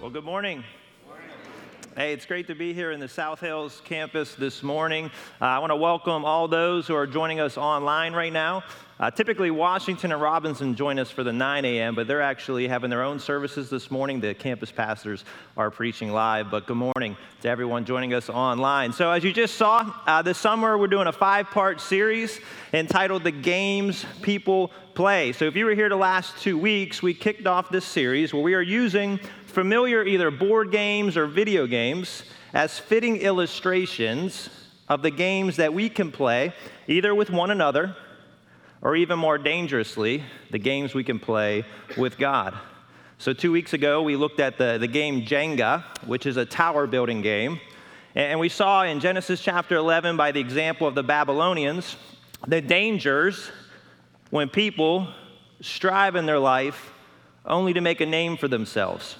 Well, good morning. Hey, it's great to be here in the South Hills campus this morning. Uh, I want to welcome all those who are joining us online right now. Uh, typically, Washington and Robinson join us for the 9 a.m., but they're actually having their own services this morning. The campus pastors are preaching live, but good morning to everyone joining us online. So, as you just saw, uh, this summer we're doing a five part series entitled The Games People Play. So, if you were here the last two weeks, we kicked off this series where we are using familiar either board games or video games as fitting illustrations of the games that we can play either with one another or even more dangerously, the games we can play with God. So, two weeks ago, we looked at the, the game Jenga, which is a tower building game. And we saw in Genesis chapter 11, by the example of the Babylonians, the dangers when people strive in their life only to make a name for themselves.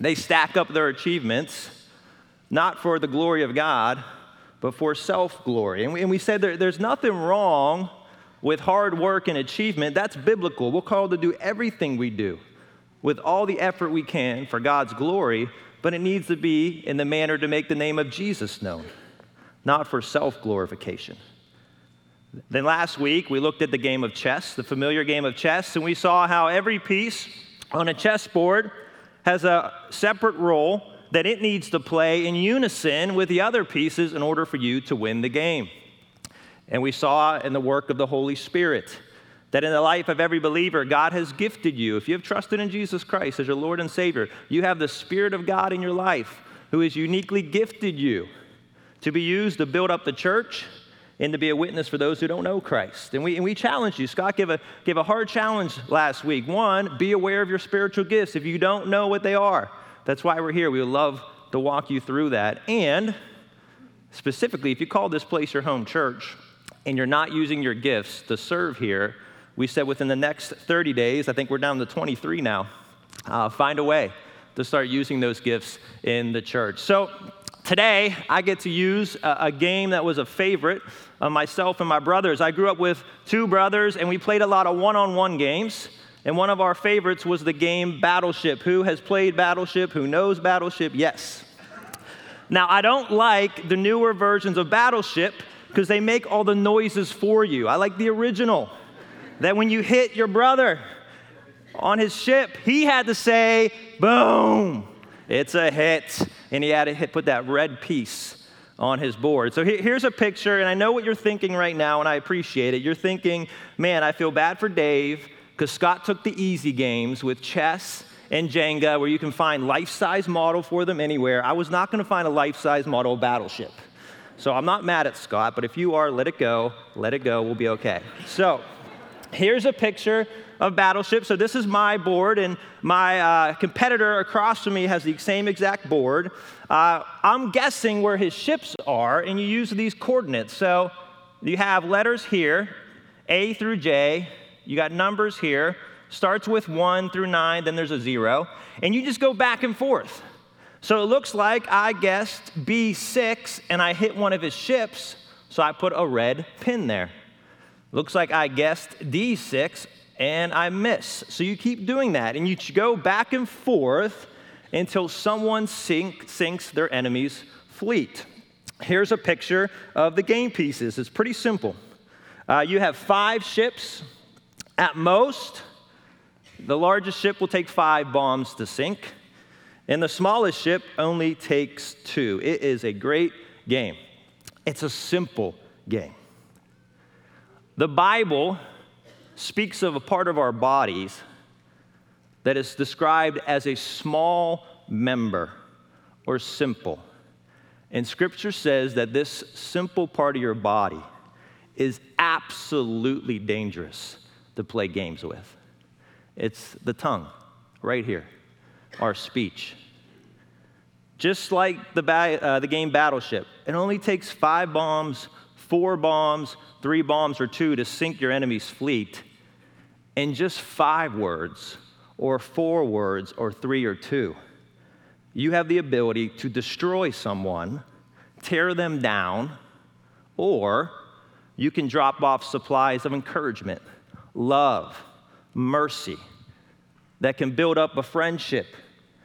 They stack up their achievements, not for the glory of God, but for self glory. And, and we, said there, there's nothing wrong with hard work and achievement, that's biblical. We're called to do everything we do with all the effort we can for God's glory, but it needs to be in the manner to make the name of Jesus known, not for self glorification. Then last week, we looked at the game of chess, the familiar game of chess, and we saw how every piece on a chessboard has a separate role that it needs to play in unison with the other pieces in order for you to win the game. And we saw in the work of the Holy Spirit that in the life of every believer, God has gifted you. If you have trusted in Jesus Christ as your Lord and Savior, you have the Spirit of God in your life who has uniquely gifted you to be used to build up the church and to be a witness for those who don't know Christ. And we, and we challenge you. Scott gave a, gave a hard challenge last week. One, be aware of your spiritual gifts if you don't know what they are. That's why we're here. We would love to walk you through that. And specifically, if you call this place your home church, and you're not using your gifts to serve here, we said within the next 30 days, I think we're down to 23 now, uh, find a way to start using those gifts in the church. So today, I get to use a, a game that was a favorite of myself and my brothers. I grew up with two brothers, and we played a lot of one on one games. And one of our favorites was the game Battleship. Who has played Battleship? Who knows Battleship? Yes. Now, I don't like the newer versions of Battleship because they make all the noises for you. I like the original, that when you hit your brother on his ship, he had to say, boom, it's a hit. And he had to put that red piece on his board. So here's a picture, and I know what you're thinking right now, and I appreciate it. You're thinking, man, I feel bad for Dave because Scott took the easy games with chess and Jenga, where you can find life size model for them anywhere. I was not going to find a life size model Battleship. So I'm not mad at Scott, but if you are, let it go. Let it go. We'll be okay. So here's a picture of Battleship. So this is my board, and my uh, competitor across from me has the same exact board. Uh, I'm guessing where his ships are, and you use these coordinates. So you have letters here, A through J. You got numbers here. Starts with one through nine, then there's a zero. And you just go back and forth. So it looks like I guessed B6 and I hit one of his ships, so I put a red pin there. Looks like I guessed D6 and I miss. So you keep doing that and you go back and forth until someone sink, sinks their enemy's fleet. Here's a picture of the game pieces. It's pretty simple. Uh, you have five ships. At most, the largest ship will take five bombs to sink. And the smallest ship only takes two. It is a great game. It's a simple game. The Bible speaks of a part of our bodies that is described as a small member or simple. And scripture says that this simple part of your body is absolutely dangerous to play games with. It's the tongue, right here, our speech. Just like the, ba- uh, the game Battleship, it only takes five bombs, four bombs, three bombs, or two to sink your enemy's fleet. In just five words, or four words, or three or two, you have the ability to destroy someone, tear them down, or you can drop off supplies of encouragement, love, mercy that can build up a friendship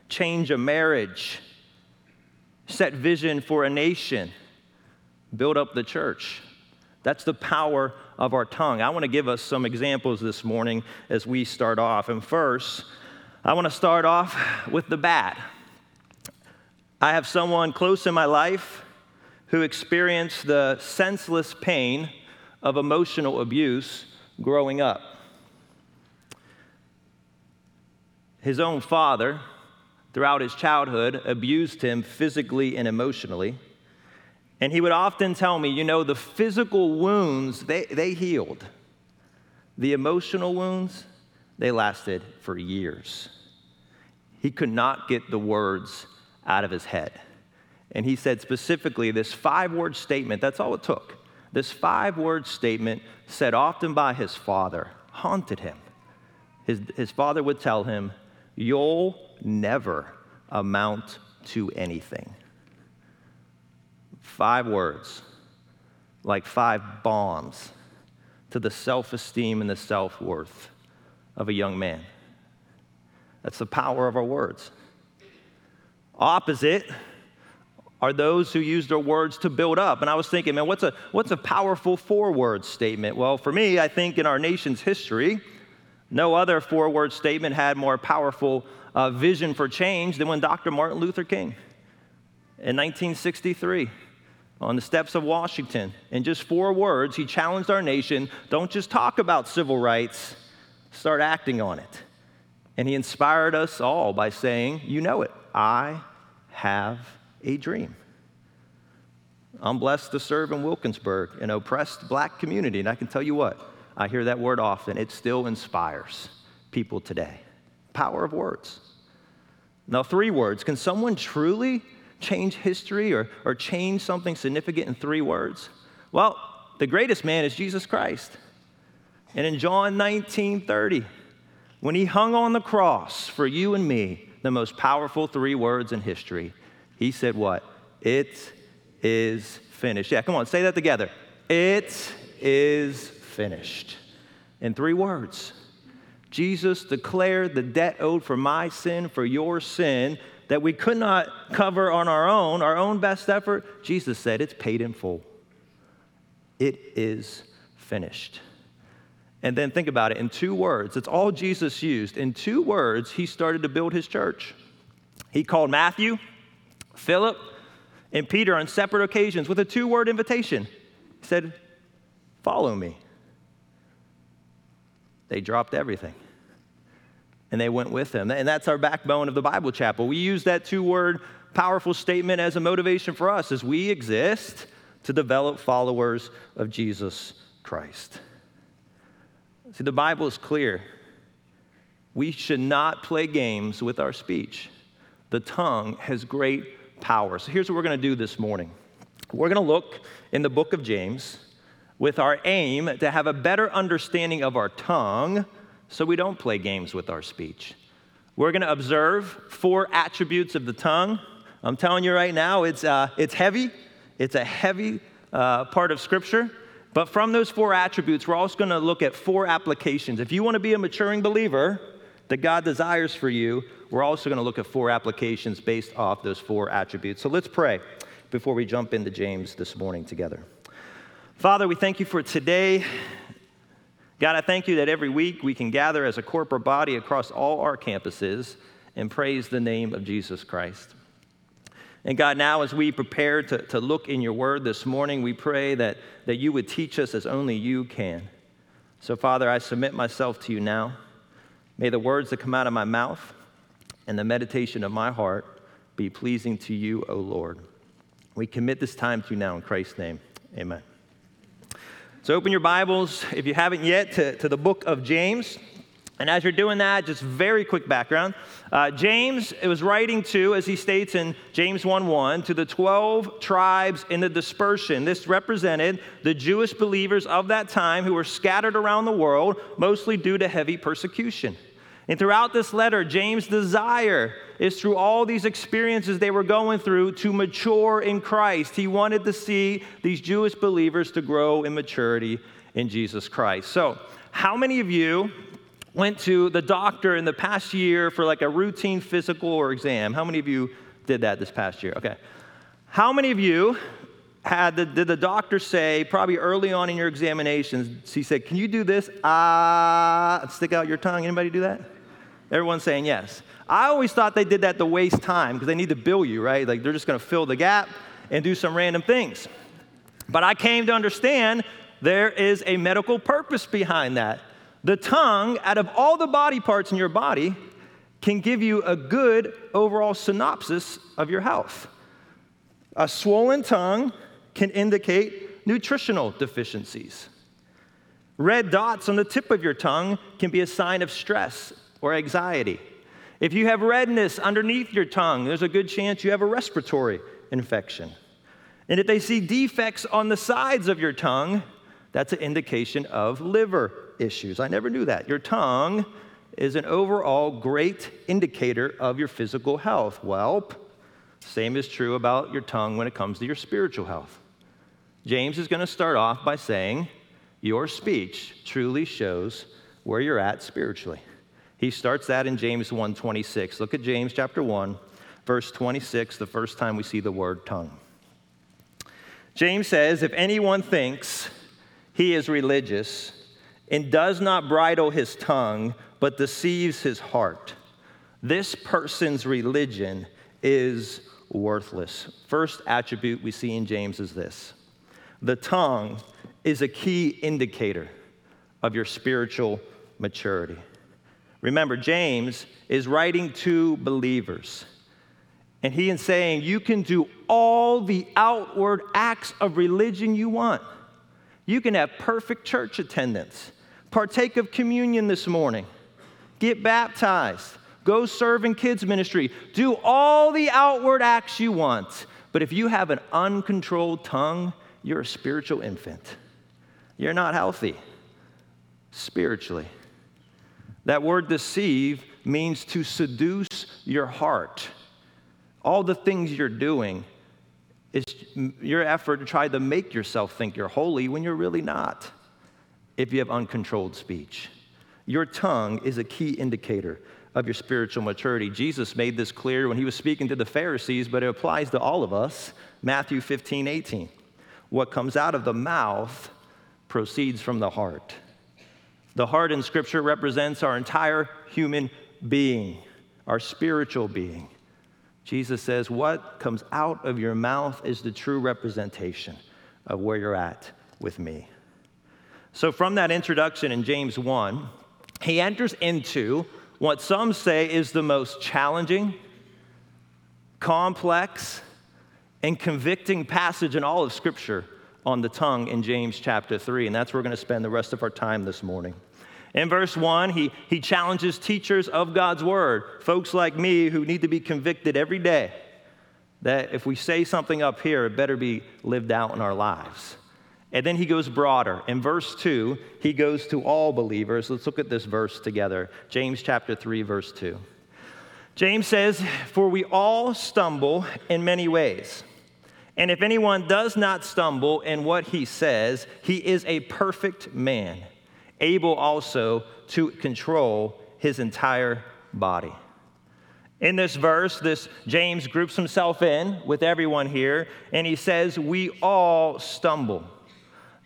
change a marriage, set vision for a nation, build up the church. That's the power of our tongue. I want to give us some examples this morning as we start off. And first, I want to start off with the bad. I have someone close in my life who experienced the senseless pain of emotional abuse growing up. His own father, throughout his childhood, abused him physically and emotionally. And he would often tell me, you know, the physical wounds, they, they healed. The emotional wounds, they lasted for years. He could not get the words out of his head. And he said specifically this five word statement, that's all it took. This five word statement, said often by his father, haunted him. His, his father would tell him, You'll never amount to anything. Five words, like five bombs to the self esteem and the self worth of a young man. That's the power of our words. Opposite are those who use their words to build up. And I was thinking, man, what's a, what's a powerful four word statement? Well, for me, I think in our nation's history, no other four word statement had more powerful uh, vision for change than when Dr. Martin Luther King in 1963 on the steps of Washington. In just four words, he challenged our nation don't just talk about civil rights, start acting on it. And he inspired us all by saying, You know it, I have a dream. I'm blessed to serve in Wilkinsburg, an oppressed black community, and I can tell you what, I hear that word often. It still inspires people today. Power of words. Now, three words. Can someone truly change history or, or change something significant in three words? Well, the greatest man is Jesus Christ. And in John 19 30, when he hung on the cross for you and me, the most powerful three words in history, he said, What? It is finished. Yeah, come on, say that together. It is finished. In three words, Jesus declared the debt owed for my sin, for your sin, that we could not cover on our own, our own best effort. Jesus said, It's paid in full. It is finished. And then think about it in two words. It's all Jesus used. In two words, he started to build his church. He called Matthew, Philip, and Peter on separate occasions with a two word invitation. He said, Follow me. They dropped everything and they went with him. And that's our backbone of the Bible chapel. We use that two word powerful statement as a motivation for us as we exist to develop followers of Jesus Christ. See, the Bible is clear. We should not play games with our speech. The tongue has great power. So here's what we're going to do this morning we're going to look in the book of James with our aim to have a better understanding of our tongue so we don't play games with our speech. We're going to observe four attributes of the tongue. I'm telling you right now, it's, uh, it's heavy. It's a heavy uh, part of Scripture. But from those four attributes, we're also going to look at four applications. If you want to be a maturing believer that God desires for you, we're also going to look at four applications based off those four attributes. So let's pray before we jump into James this morning together. Father, we thank you for today. God, I thank you that every week we can gather as a corporate body across all our campuses and praise the name of Jesus Christ. And God, now as we prepare to, to look in your word this morning, we pray that, that you would teach us as only you can. So, Father, I submit myself to you now. May the words that come out of my mouth and the meditation of my heart be pleasing to you, O Lord. We commit this time to you now in Christ's name. Amen. So open your Bibles, if you haven't yet, to, to the book of James. And as you're doing that, just very quick background. Uh, James it was writing to, as he states in James 1 1, to the 12 tribes in the dispersion. This represented the Jewish believers of that time who were scattered around the world, mostly due to heavy persecution. And throughout this letter, James' desire is through all these experiences they were going through to mature in Christ. He wanted to see these Jewish believers to grow in maturity in Jesus Christ. So, how many of you went to the doctor in the past year for like a routine physical or exam? How many of you did that this past year? Okay. How many of you had the, did the doctor say, probably early on in your examinations, he said, Can you do this? Ah, stick out your tongue. Anybody do that? Everyone's saying yes. I always thought they did that to waste time because they need to bill you, right? Like they're just going to fill the gap and do some random things. But I came to understand there is a medical purpose behind that. The tongue, out of all the body parts in your body, can give you a good overall synopsis of your health. A swollen tongue can indicate nutritional deficiencies. Red dots on the tip of your tongue can be a sign of stress or anxiety. If you have redness underneath your tongue, there's a good chance you have a respiratory infection. And if they see defects on the sides of your tongue, that's an indication of liver issues. I never knew that. Your tongue is an overall great indicator of your physical health. Well, same is true about your tongue when it comes to your spiritual health. James is going to start off by saying, Your speech truly shows where you're at spiritually. He starts that in James 1:26. Look at James chapter 1, verse 26, the first time we see the word tongue. James says, If anyone thinks he is religious and does not bridle his tongue, but deceives his heart, this person's religion is worthless. First attribute we see in James is this the tongue is a key indicator of your spiritual maturity. Remember, James is writing to believers, and he is saying, You can do all the outward acts of religion you want. You can have perfect church attendance, partake of communion this morning, get baptized, go serve in kids' ministry, do all the outward acts you want. But if you have an uncontrolled tongue, you're a spiritual infant. You're not healthy spiritually. That word deceive means to seduce your heart. All the things you're doing is your effort to try to make yourself think you're holy when you're really not, if you have uncontrolled speech. Your tongue is a key indicator of your spiritual maturity. Jesus made this clear when he was speaking to the Pharisees, but it applies to all of us. Matthew 15, 18. What comes out of the mouth proceeds from the heart. The heart in Scripture represents our entire human being, our spiritual being. Jesus says, What comes out of your mouth is the true representation of where you're at with me. So, from that introduction in James 1, he enters into what some say is the most challenging, complex, and convicting passage in all of Scripture on the tongue in James chapter 3. And that's where we're going to spend the rest of our time this morning. In verse 1, he, he challenges teachers of God's word, folks like me who need to be convicted every day that if we say something up here, it better be lived out in our lives. And then he goes broader. In verse 2, he goes to all believers. Let's look at this verse together. James chapter 3, verse 2. James says, For we all stumble in many ways. And if anyone does not stumble in what he says, he is a perfect man, able also to control his entire body. In this verse, this James groups himself in with everyone here, and he says, We all stumble.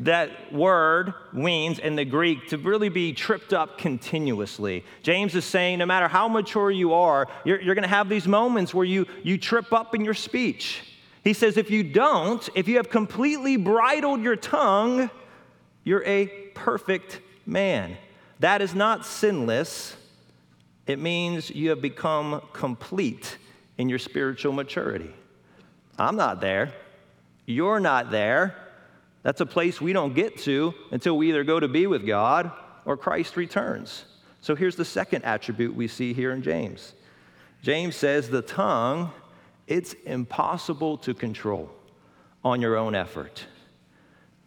That word means in the Greek to really be tripped up continuously. James is saying no matter how mature you are, you're, you're going to have these moments where you, you trip up in your speech. He says, if you don't, if you have completely bridled your tongue, you're a perfect man. That is not sinless, it means you have become complete in your spiritual maturity. I'm not there. You're not there. That's a place we don't get to until we either go to be with God or Christ returns. So here's the second attribute we see here in James. James says the tongue, it's impossible to control on your own effort.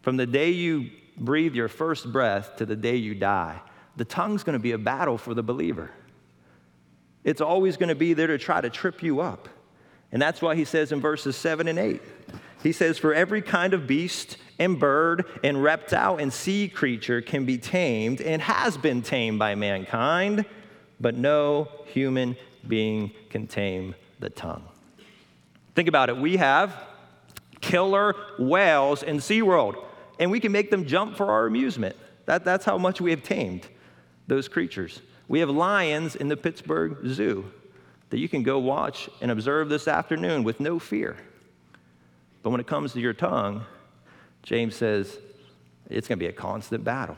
From the day you breathe your first breath to the day you die, the tongue's going to be a battle for the believer. It's always going to be there to try to trip you up. And that's why he says in verses 7 and 8 He says, For every kind of beast and bird and reptile and sea creature can be tamed and has been tamed by mankind, but no human being can tame the tongue. Think about it. We have killer whales in SeaWorld, and we can make them jump for our amusement. That, that's how much we have tamed those creatures. We have lions in the Pittsburgh Zoo that you can go watch and observe this afternoon with no fear. But when it comes to your tongue, James says it's going to be a constant battle.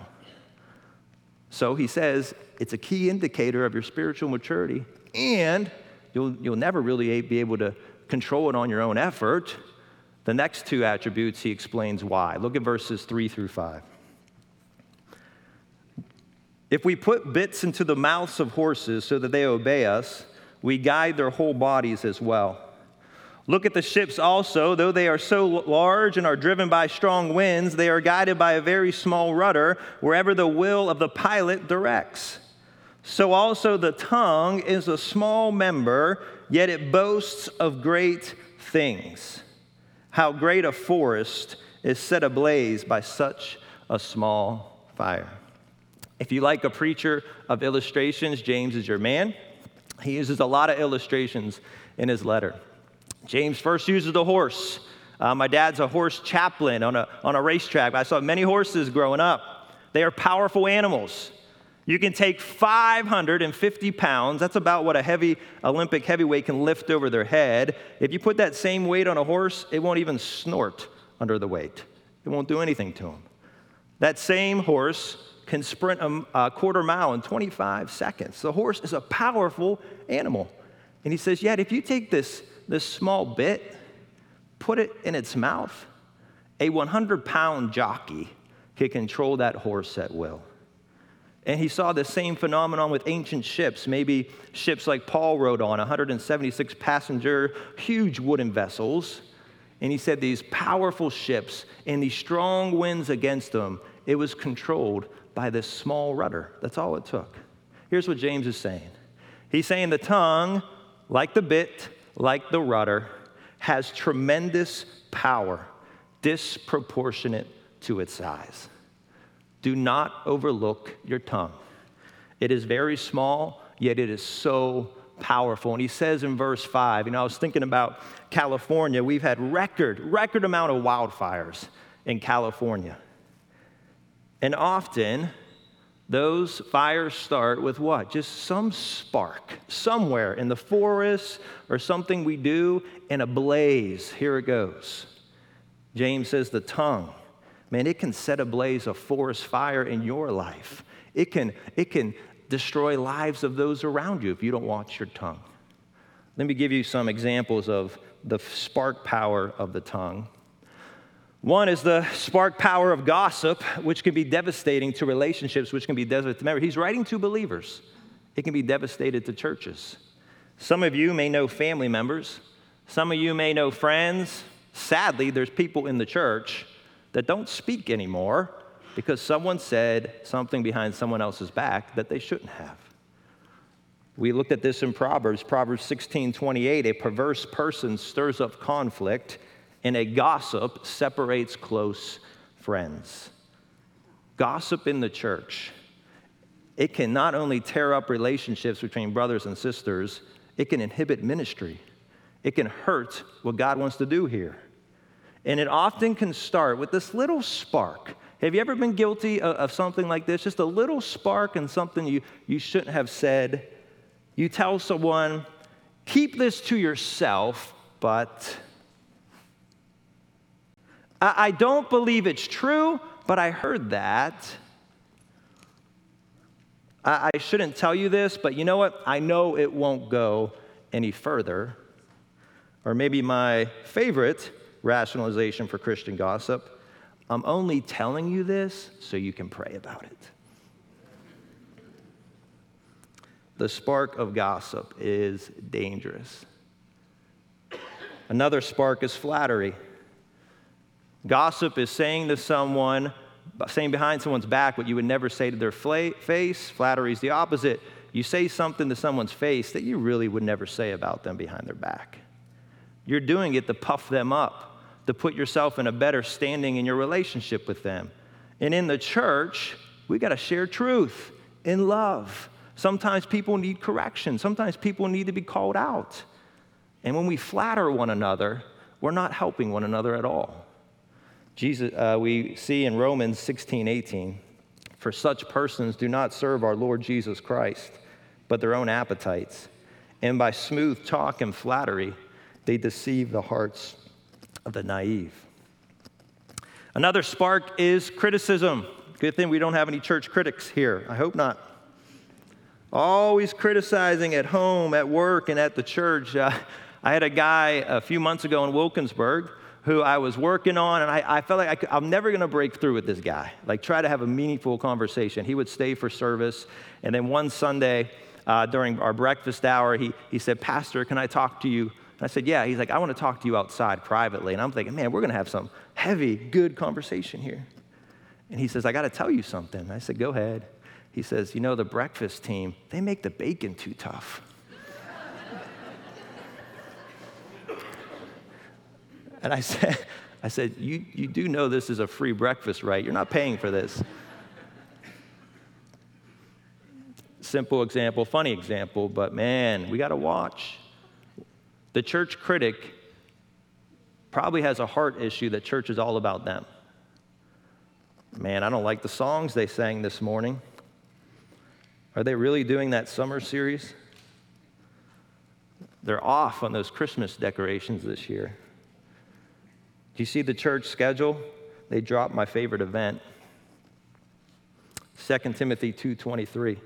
So he says it's a key indicator of your spiritual maturity, and you'll, you'll never really be able to control it on your own effort. The next two attributes, he explains why. Look at verses three through five. If we put bits into the mouths of horses so that they obey us, we guide their whole bodies as well. Look at the ships also, though they are so large and are driven by strong winds, they are guided by a very small rudder wherever the will of the pilot directs. So also the tongue is a small member, yet it boasts of great things. How great a forest is set ablaze by such a small fire. If you like a preacher of illustrations, James is your man. He uses a lot of illustrations in his letter. James first uses the horse. Uh, my dad's a horse chaplain on a, on a racetrack. I saw many horses growing up. They are powerful animals. You can take 550 pounds, that's about what a heavy Olympic heavyweight can lift over their head. If you put that same weight on a horse, it won't even snort under the weight, it won't do anything to him. That same horse can sprint a, a quarter mile in 25 seconds. The horse is a powerful animal. And he says, Yet if you take this this small bit, put it in its mouth, a 100 pound jockey can control that horse at will. And he saw the same phenomenon with ancient ships, maybe ships like Paul rode on, 176 passenger, huge wooden vessels. And he said these powerful ships and these strong winds against them, it was controlled by this small rudder. That's all it took. Here's what James is saying He's saying the tongue, like the bit, like the rudder, has tremendous power, disproportionate to its size. Do not overlook your tongue. It is very small, yet it is so powerful. And he says in verse 5, you know, I was thinking about California. We've had record, record amount of wildfires in California. And often, those fires start with what? Just some spark somewhere in the forest or something we do, and a blaze. Here it goes. James says the tongue, man, it can set ablaze a forest fire in your life. It can, it can destroy lives of those around you if you don't watch your tongue. Let me give you some examples of the spark power of the tongue. One is the spark power of gossip, which can be devastating to relationships, which can be devastating to marriage. He's writing to believers. It can be devastating to churches. Some of you may know family members. Some of you may know friends. Sadly, there's people in the church that don't speak anymore because someone said something behind someone else's back that they shouldn't have. We looked at this in Proverbs, Proverbs 16 28. A perverse person stirs up conflict and a gossip separates close friends. Gossip in the church, it can not only tear up relationships between brothers and sisters, it can inhibit ministry. It can hurt what God wants to do here. And it often can start with this little spark. Have you ever been guilty of, of, something like this? Just a little spark and something you, you shouldn't have said. You tell someone, keep this to yourself, but I don't believe it's true, but I heard that. I shouldn't tell you this, but you know what? I know it won't go any further. Or maybe my favorite rationalization for Christian gossip I'm only telling you this so you can pray about it. The spark of gossip is dangerous. Another spark is flattery. Gossip is saying to someone, saying behind someone's back what you would never say to their face. Flattery is the opposite. You say something to someone's face that you really would never say about them behind their back. You're doing it to puff them up, to put yourself in a better standing in your relationship with them. And in the church, we got to share truth in love. Sometimes people need correction, sometimes people need to be called out. And when we flatter one another, we're not helping one another at all. Jesus, uh, we see in Romans 16, 18, for such persons do not serve our Lord Jesus Christ, but their own appetites. And by smooth talk and flattery, they deceive the hearts of the naive. Another spark is criticism. Good thing we don't have any church critics here. I hope not. Always criticizing at home, at work, and at the church. Uh, I had a guy a few months ago in Wilkinsburg who I was working on, and I, I felt like I am never going to break through with this guy. Like, try to have a meaningful conversation. He would stay for service, and then one Sunday uh, during our breakfast hour, he, he said, Pastor, can I talk to you? And I said, Yeah. He's like, I want to talk to you outside privately. And I'm thinking, man, we're going to have some heavy, good conversation here. And he says, I got to tell you something. I said, Go ahead. He says, You know, the breakfast team, they make the bacon too tough. And I said, I said, you, you do know this is a free breakfast, right? You're not paying for this. Simple example, funny example, but man, we got to watch. The church critic probably has a heart issue that church is all about them. Man, I don't like the songs they sang this morning. Are they really doing that summer series? They're off on those Christmas decorations this year. Do you see the church schedule? They dropped my favorite event. 2 Timothy 2:23.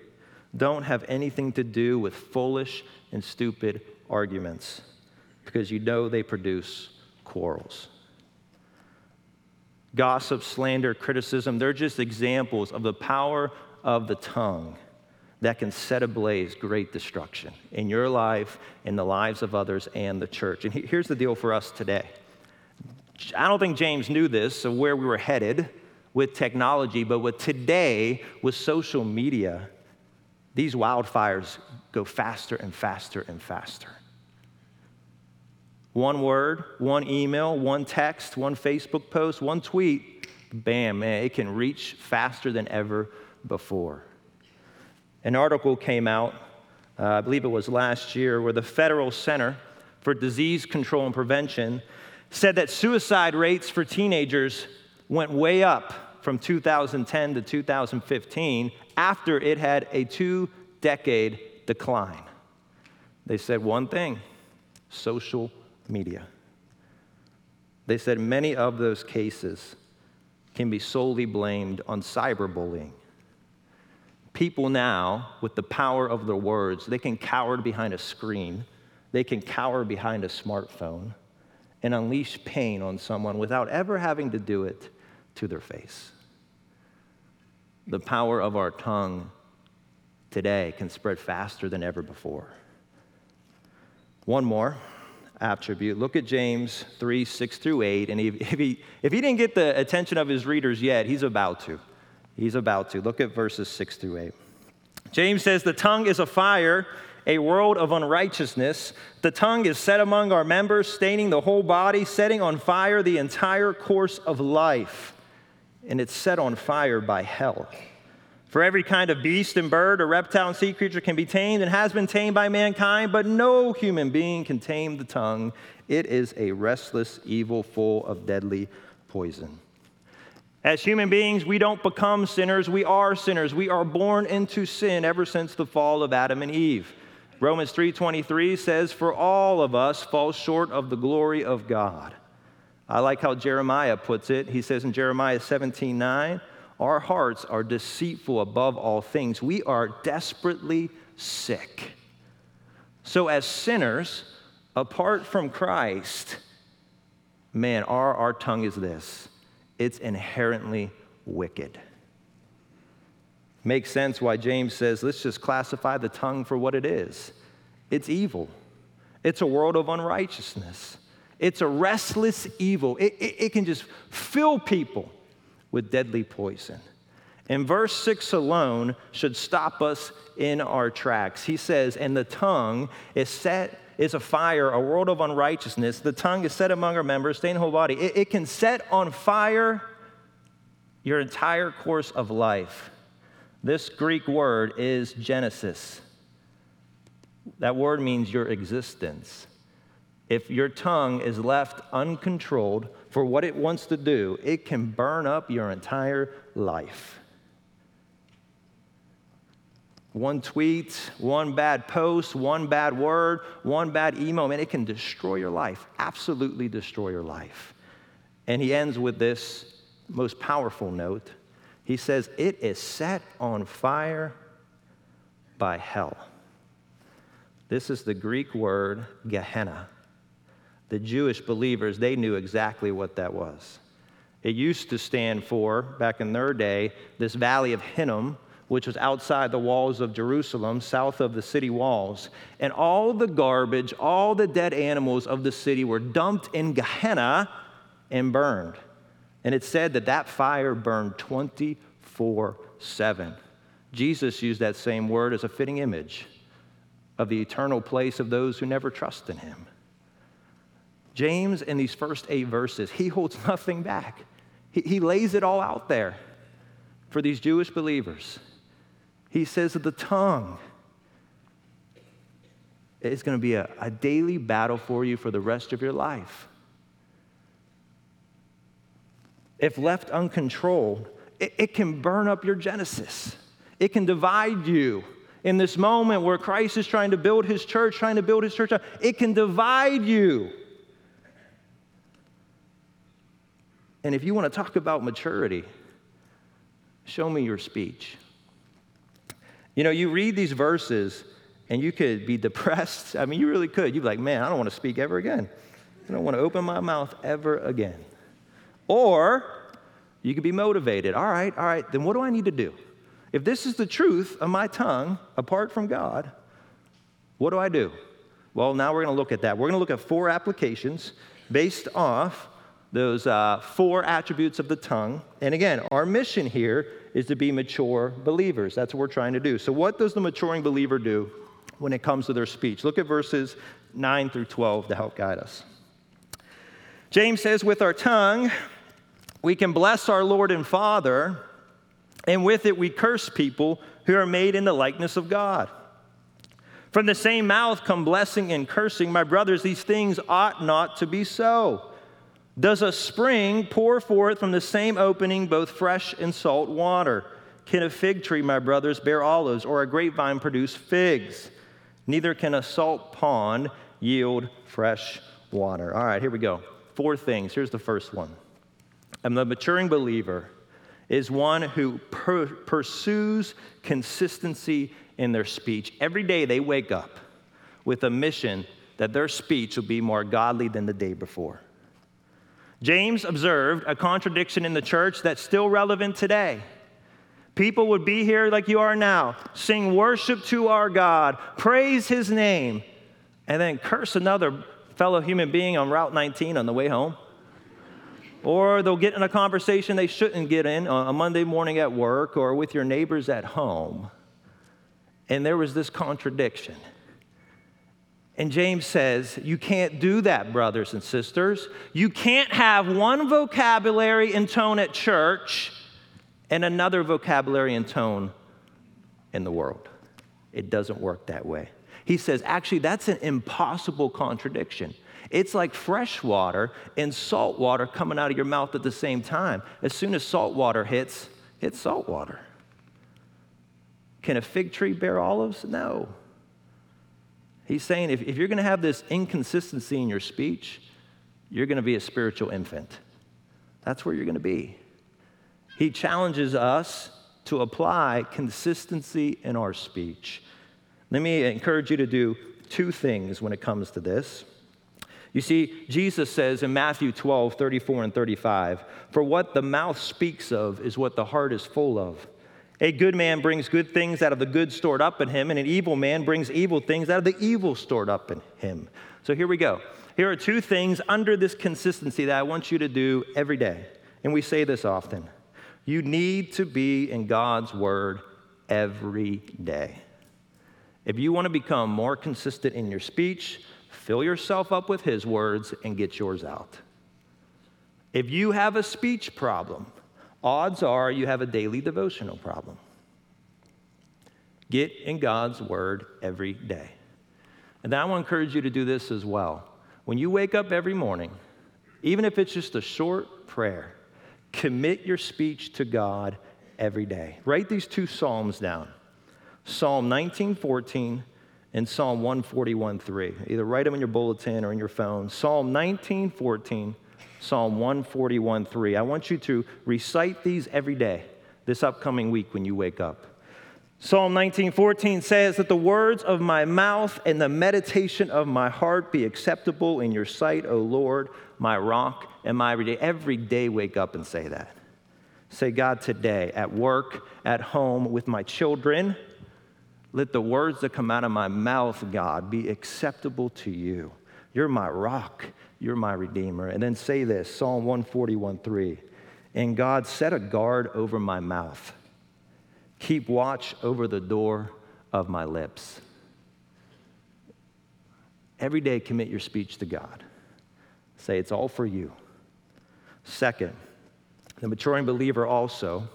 Don't have anything to do with foolish and stupid arguments because you know they produce quarrels. Gossip, slander, criticism, they're just examples of the power of the tongue that can set ablaze great destruction in your life, in the lives of others, and the church. And here's the deal for us today I don't think James knew this, of where we were headed with technology, but with today, with social media, these wildfires go faster and faster and faster. One word, one email, one text, one Facebook post, one tweet, bam, man, it can reach faster than ever before. An article came out, uh, I believe it was last year, where the Federal Center for Disease Control and Prevention said that suicide rates for teenagers went way up from 2010 to 2015 after it had a two decade decline. They said one thing social media. They said many of those cases can be solely blamed on cyberbullying. People now, with the power of their words, they can cower behind a screen, they can cower behind a smartphone and unleash pain on someone without ever having to do it to their face. The power of our tongue today can spread faster than ever before. One more attribute. Look at James 3 6 through 8. And if he, if he didn't get the attention of his readers yet, he's about to. He's about to. Look at verses 6 through 8. James says, The tongue is a fire a world of unrighteousness. The tongue is set among our members, staining the whole body, setting on fire the entire course of life. And it's set on fire by hell. For every kind of beast and bird or reptile and sea creature can be tamed and has been tamed by mankind, but no human being can tame the tongue. It is a restless evil full of deadly poison. As human beings, we don't become sinners, we are sinners. We are born into sin ever since the fall of Adam and Eve. Romans 3:23 says for all of us fall short of the glory of God. I like how Jeremiah puts it. He says in Jeremiah 17:9, our hearts are deceitful above all things. We are desperately sick. So as sinners, apart from Christ, man, our, our tongue is this. It's inherently wicked. Makes sense why James says, let's just classify the tongue for what it is it's evil, it's a world of unrighteousness, it's a restless evil. It, it, it can just fill people with deadly poison. And verse 6 alone should stop us in our tracks. He says, And the tongue is set is a fire, a world of unrighteousness. The tongue is set among our members, staying the whole body. It, it can set on fire your entire course of life. This Greek word is Genesis. That word means your existence. If your tongue is left uncontrolled for what it wants to do, it can burn up your entire life. One tweet, one bad post, one bad word, one bad email, man, it can destroy your life, absolutely destroy your life. And he ends with this most powerful note. He says, It is set on fire by hell. This is the Greek word Gehenna. The Jewish believers, they knew exactly what that was. It used to stand for, back in their day, this valley of Hinnom, which was outside the walls of Jerusalem, south of the city walls. And all the garbage, all the dead animals of the city were dumped in Gehenna and burned. And it said that that fire burned 24 7. Jesus used that same word as a fitting image of the eternal place of those who never trust in him. James, in these first eight verses, he holds nothing back. He, he lays it all out there for these Jewish believers. He says that the tongue is going to be a, a daily battle for you for the rest of your life. If left uncontrolled, it, it can burn up your Genesis, it can divide you. In this moment where Christ is trying to build his church, trying to build his church, it can divide you. And if you want to talk about maturity, show me your speech. You know, you read these verses and you could be depressed. I mean, you really could. You'd be like, man, I don't want to speak ever again. I don't want to open my mouth ever again. Or you could be motivated. All right, all right, then what do I need to do? If this is the truth of my tongue apart from God, what do I do? Well, now we're going to look at that. We're going to look at four applications based off those uh, four attributes of the tongue. And again, our mission here is to be mature believers. That's what we're trying to do. So, what does the maturing believer do when it comes to their speech? Look at verses 9 through 12 to help guide us. James says, With our tongue, we can bless our Lord and Father, and with it, we curse people who are made in the likeness of God. From the same mouth come blessing and cursing. My brothers, these things ought not to be so. Does a spring pour forth from the same opening both fresh and salt water? Can a fig tree, my brothers, bear olives, or a grapevine produce figs? Neither can a salt pond yield fresh water. All right, here we go. Four things. Here's the first one. And the maturing believer is one who per- pursues consistency in their speech. Every day they wake up with a mission that their speech will be more godly than the day before. James observed a contradiction in the church that's still relevant today. People would be here like you are now, sing worship to our God, praise his name, and then curse another fellow human being on Route 19 on the way home. Or they'll get in a conversation they shouldn't get in on a Monday morning at work or with your neighbors at home. And there was this contradiction. And James says, You can't do that, brothers and sisters. You can't have one vocabulary and tone at church and another vocabulary and tone in the world. It doesn't work that way. He says, Actually, that's an impossible contradiction. It's like fresh water and salt water coming out of your mouth at the same time. As soon as salt water hits, it's salt water. Can a fig tree bear olives? No. He's saying if, if you're going to have this inconsistency in your speech, you're going to be a spiritual infant. That's where you're going to be. He challenges us to apply consistency in our speech. Let me encourage you to do two things when it comes to this. You see, Jesus says in Matthew 12, 34 and 35, For what the mouth speaks of is what the heart is full of. A good man brings good things out of the good stored up in him, and an evil man brings evil things out of the evil stored up in him. So here we go. Here are two things under this consistency that I want you to do every day. And we say this often. You need to be in God's word every day. If you want to become more consistent in your speech, fill yourself up with His words and get yours out. If you have a speech problem, odds are you have a daily devotional problem. Get in God's word every day. And I want to encourage you to do this as well. When you wake up every morning, even if it's just a short prayer, commit your speech to God every day. Write these two Psalms down Psalm 1914 and Psalm 141:3. Either write them in your bulletin or in your phone. Psalm 1914, Psalm 141:3. I want you to recite these every day this upcoming week when you wake up. Psalm 19:14 says that the words of my mouth and the meditation of my heart be acceptable in your sight, O Lord, my rock and my redeemer. Every day wake up and say that. Say, God, today, at work, at home, with my children, let the words that come out of my mouth, God, be acceptable to you. You're my rock, you're my redeemer. And then say this Psalm 141:3. And God, set a guard over my mouth Keep watch over the door of my lips. Every day, commit your speech to God. Say, it's all for you. Second, the maturing believer also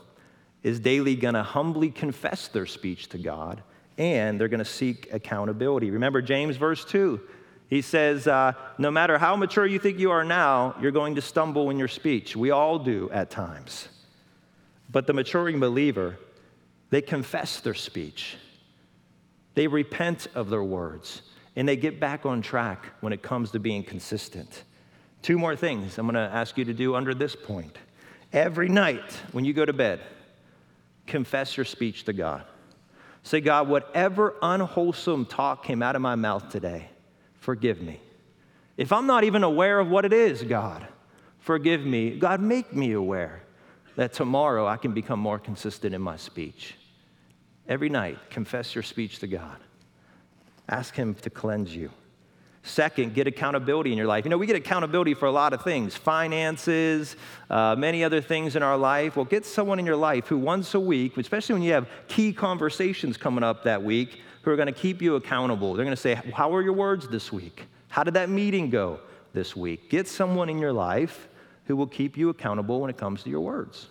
is daily going to humbly confess their speech to God and they're going to seek accountability. Remember James verse 2. He says, uh, No matter how mature you think you are now, you're going to stumble in your speech. We all do at times. But the maturing believer they confess their speech, they repent of their words, and they get back on track when it comes to being consistent. Two more things I'm going to ask you to do under this point. Every night when you go to bed, confess your speech to God. Say, God, whatever unwholesome talk came out of my mouth today, forgive me. If I'm not even aware of what it is, God, forgive me. God, make me aware that tomorrow I can become more consistent in my speech. Every night, confess your speech to God. Ask Him to cleanse you. Second, get accountability in your life. You know, we get accountability for a lot of things finances, uh, many other things in our life. Well, get someone in your life who once a week, especially when you have key conversations coming up that week, who are going to keep you accountable. They're going to say, How were your words this week? How did that meeting go this week? Get someone in your life who will keep you accountable when it comes to your words.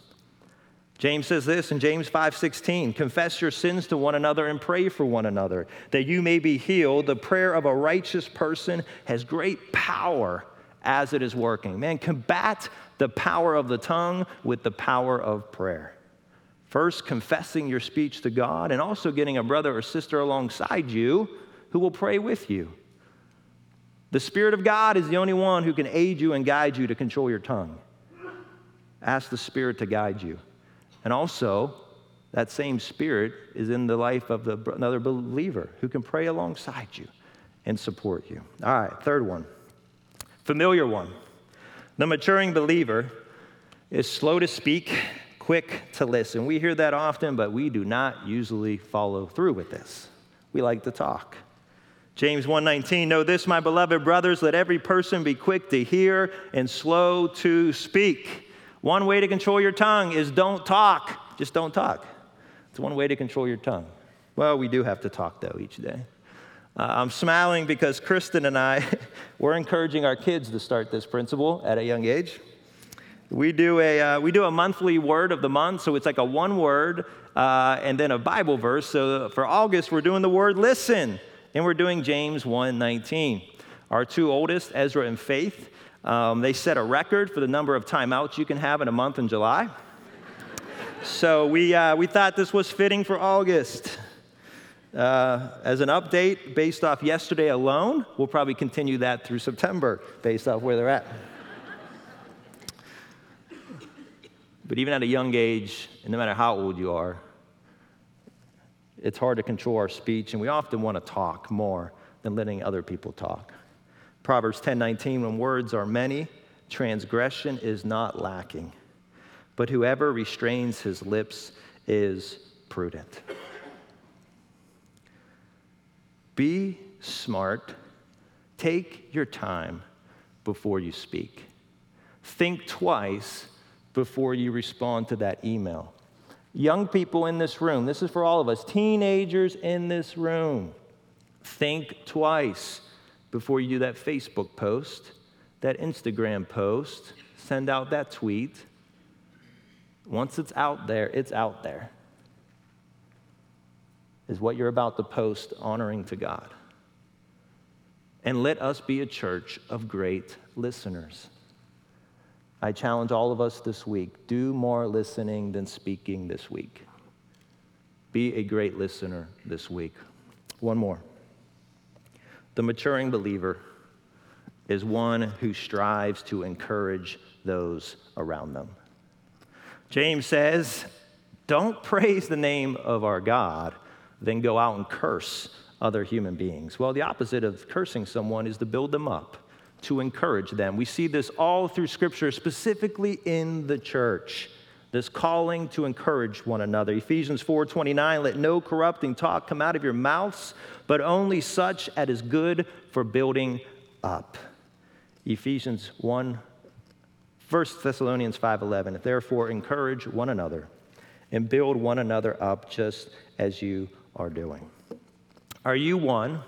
James says this in James 5:16, confess your sins to one another and pray for one another that you may be healed. The prayer of a righteous person has great power as it is working. Man, combat the power of the tongue with the power of prayer. First, confessing your speech to God and also getting a brother or sister alongside you who will pray with you. The Spirit of God is the only one who can aid you and guide you to control your tongue. Ask the Spirit to guide you. And also, that same spirit is in the life of the, another believer who can pray alongside you and support you. All right, third one, familiar one. The maturing believer is slow to speak, quick to listen. We hear that often, but we do not usually follow through with this. We like to talk. James 1:19 Know this my beloved brothers let every person be quick to hear and slow to speak one way to control your tongue is don't talk. Just don't talk. It's one way to control your tongue. Well, we do have to talk, though, each day. Uh, I'm smiling because Kristen and I, we're encouraging our kids to start this principle at a young age. We do a, uh, we do a monthly word of the month, so it's like a one word uh, and then a Bible verse. So for August, we're doing the word listen, and we're doing James 1:19. Our two oldest, Ezra and Faith, um, they set a record for the number of timeouts you can have in a month in July. so we, uh, we thought this was fitting for August. Uh, as an update, based off yesterday alone, we'll probably continue that through September based off where they're at. But even at a young age, and no matter how old you are, it's hard to control our speech, and we often want to talk more than letting other people talk. Proverbs 10:19 when words are many, transgression is not lacking. But whoever restrains his lips is prudent. Be smart. Take your time before you speak. Think twice before you respond to that email. Young people in this room, this is for all of us, teenagers in this room, think twice before you do that Facebook post, that Instagram post, send out that tweet. Once it's out there, it's out there. Is what you're about to post honoring to God? And let us be a church of great listeners. I challenge all of us this week do more listening than speaking this week. Be a great listener this week. One more. The maturing believer is one who strives to encourage those around them. James says, Don't praise the name of our God, then go out and curse other human beings. Well, the opposite of cursing someone is to build them up to encourage them. We see this all through Scripture, specifically in the church. This calling to encourage one another. Ephesians 4:29, let no corrupting talk come out of your mouths, but only such as is good for building up. Ephesians 1, 1 Thessalonians 5:11, therefore encourage one another and build one another up just as you are doing. Are you one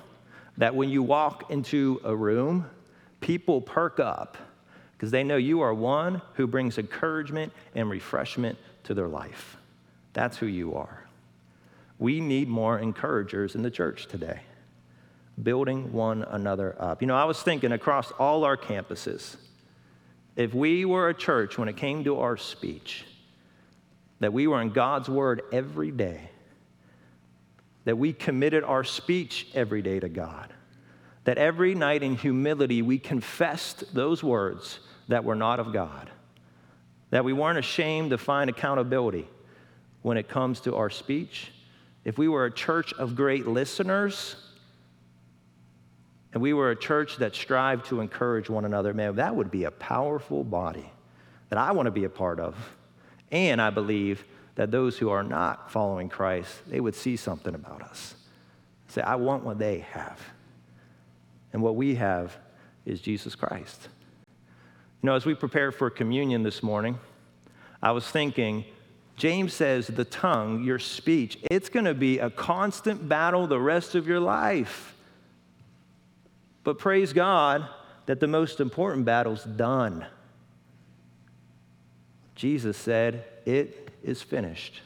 that when you walk into a room, people perk up because they know you are one who brings encouragement and refreshment to their life. That's who you are. We need more encouragers in the church today, building one another up. You know, I was thinking across all our campuses, if we were a church when it came to our speech, that we were in God's word every day, that we committed our speech every day to God, that every night in humility we confessed those words that were not of God, that we weren't ashamed to find accountability when it comes to our speech. If we were a church of great listeners, and we were a church that strived to encourage one another, man, that would be a powerful body that I want to be a part of. And I believe that those who are not following Christ, they would see something about us. Say, I want what they have. And what we have is Jesus Christ. You know, as we prepare for communion this morning, I was thinking, James says the tongue, your speech, it's going to be a constant battle the rest of your life. But praise God that the most important battle's done. Jesus said, It is finished.